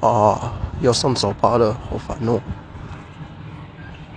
啊要上早八了好烦哦。